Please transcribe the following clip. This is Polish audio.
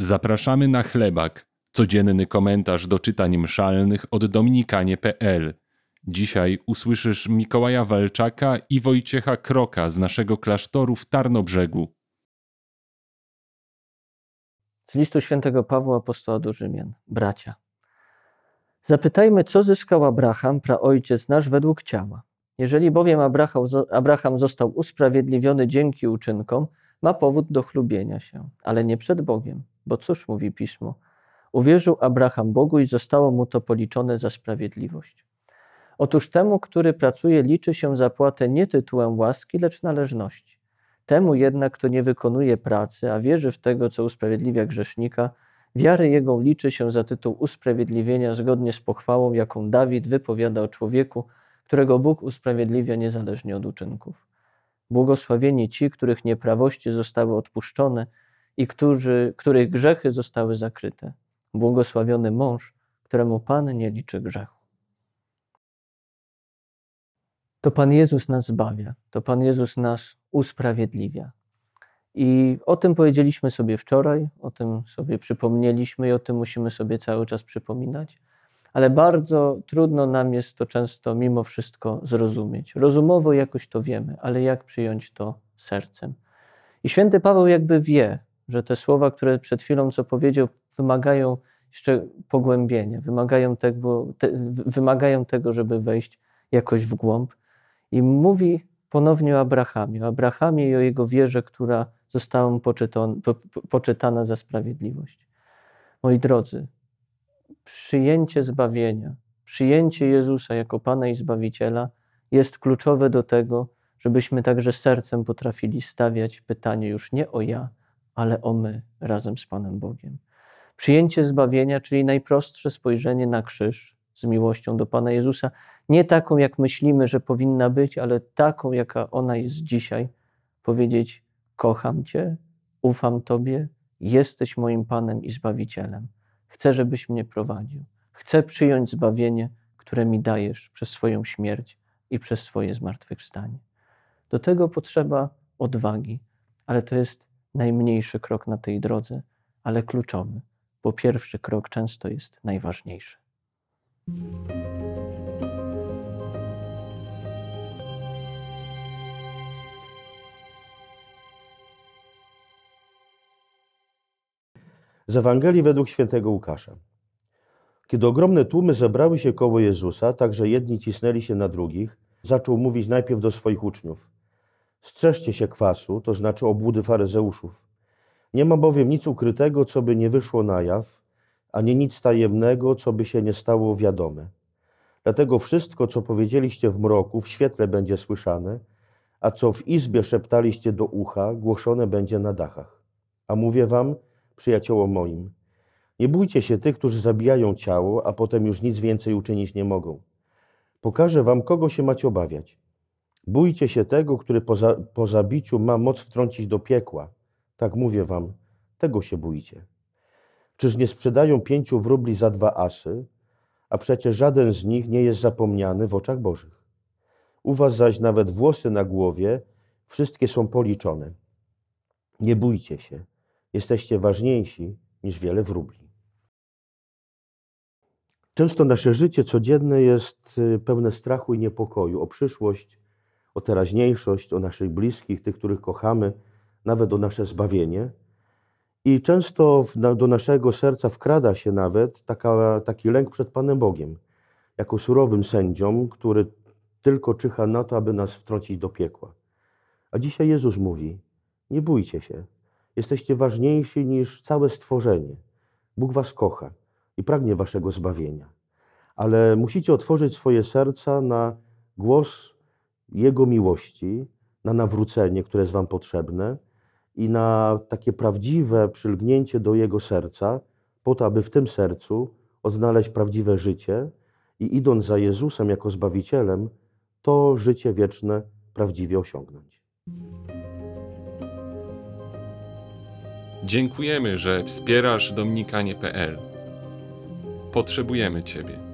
Zapraszamy na chlebak, codzienny komentarz do czytań mszalnych od dominikanie.pl. Dzisiaj usłyszysz Mikołaja Walczaka i Wojciecha Kroka z naszego klasztoru w Tarnobrzegu. Z listu świętego Pawła apostoła do Rzymian. Bracia. Zapytajmy, co zyskał Abraham, praojciec nasz, według ciała. Jeżeli bowiem Abraham został usprawiedliwiony dzięki uczynkom, ma powód do chlubienia się, ale nie przed Bogiem, bo cóż mówi Pismo? Uwierzył Abraham Bogu i zostało mu to policzone za sprawiedliwość. Otóż temu, który pracuje, liczy się zapłatę nie tytułem łaski, lecz należności. Temu jednak, kto nie wykonuje pracy, a wierzy w tego, co usprawiedliwia grzesznika, wiary jego liczy się za tytuł usprawiedliwienia zgodnie z pochwałą, jaką Dawid wypowiada o człowieku, którego Bóg usprawiedliwia niezależnie od uczynków. Błogosławieni ci, których nieprawości zostały odpuszczone i którzy, których grzechy zostały zakryte. Błogosławiony mąż, któremu Pan nie liczy grzechu. To Pan Jezus nas zbawia, to Pan Jezus nas usprawiedliwia. I o tym powiedzieliśmy sobie wczoraj, o tym sobie przypomnieliśmy i o tym musimy sobie cały czas przypominać ale bardzo trudno nam jest to często mimo wszystko zrozumieć. Rozumowo jakoś to wiemy, ale jak przyjąć to sercem? I święty Paweł jakby wie, że te słowa, które przed chwilą co powiedział, wymagają jeszcze pogłębienia, wymagają tego, te, wymagają tego, żeby wejść jakoś w głąb. I mówi ponownie o Abrahamie, o Abrahamie i o jego wierze, która została mu poczytana za sprawiedliwość. Moi drodzy, przyjęcie zbawienia, przyjęcie Jezusa jako Pana i Zbawiciela jest kluczowe do tego, żebyśmy także sercem potrafili stawiać pytanie już nie o ja, ale o my razem z Panem Bogiem. Przyjęcie zbawienia, czyli najprostsze spojrzenie na krzyż z miłością do Pana Jezusa, nie taką, jak myślimy, że powinna być, ale taką, jaka ona jest dzisiaj. Powiedzieć: Kocham Cię, ufam Tobie, jesteś moim Panem i Zbawicielem. Chcę, żebyś mnie prowadził. Chcę przyjąć zbawienie, które mi dajesz przez swoją śmierć i przez swoje zmartwychwstanie. Do tego potrzeba odwagi, ale to jest najmniejszy krok na tej drodze, ale kluczowy, bo pierwszy krok często jest najważniejszy. Z Ewangelii według świętego Łukasza. Kiedy ogromne tłumy zebrały się koło Jezusa, tak że jedni cisnęli się na drugich, zaczął mówić najpierw do swoich uczniów. Strzeżcie się kwasu, to znaczy obłudy faryzeuszów. Nie ma bowiem nic ukrytego, co by nie wyszło na jaw, ani nic tajemnego, co by się nie stało wiadome. Dlatego wszystko, co powiedzieliście w mroku, w świetle będzie słyszane, a co w izbie szeptaliście do ucha, głoszone będzie na dachach. A mówię wam, przyjaciołom moim. Nie bójcie się tych, którzy zabijają ciało, a potem już nic więcej uczynić nie mogą. Pokażę wam, kogo się macie obawiać. Bójcie się tego, który po, za, po zabiciu ma moc wtrącić do piekła. Tak mówię wam, tego się bójcie. Czyż nie sprzedają pięciu wróbli za dwa asy, a przecież żaden z nich nie jest zapomniany w oczach Bożych. U was zaś nawet włosy na głowie, wszystkie są policzone. Nie bójcie się. Jesteście ważniejsi niż wiele wróbli. Często nasze życie codzienne jest y, pełne strachu i niepokoju o przyszłość, o teraźniejszość, o naszych bliskich, tych, których kochamy, nawet o nasze zbawienie. I często do naszego serca wkrada się nawet taka, taki lęk przed Panem Bogiem, jako surowym sędzią, który tylko czyha na to, aby nas wtrącić do piekła. A dzisiaj Jezus mówi: Nie bójcie się, Jesteście ważniejsi niż całe stworzenie. Bóg was kocha i pragnie waszego zbawienia. Ale musicie otworzyć swoje serca na głos Jego miłości, na nawrócenie, które jest wam potrzebne i na takie prawdziwe przylgnięcie do Jego serca, po to, aby w tym sercu odnaleźć prawdziwe życie i idąc za Jezusem jako Zbawicielem, to życie wieczne prawdziwie osiągnąć. Dziękujemy, że wspierasz dominikanie.pl. Potrzebujemy Ciebie.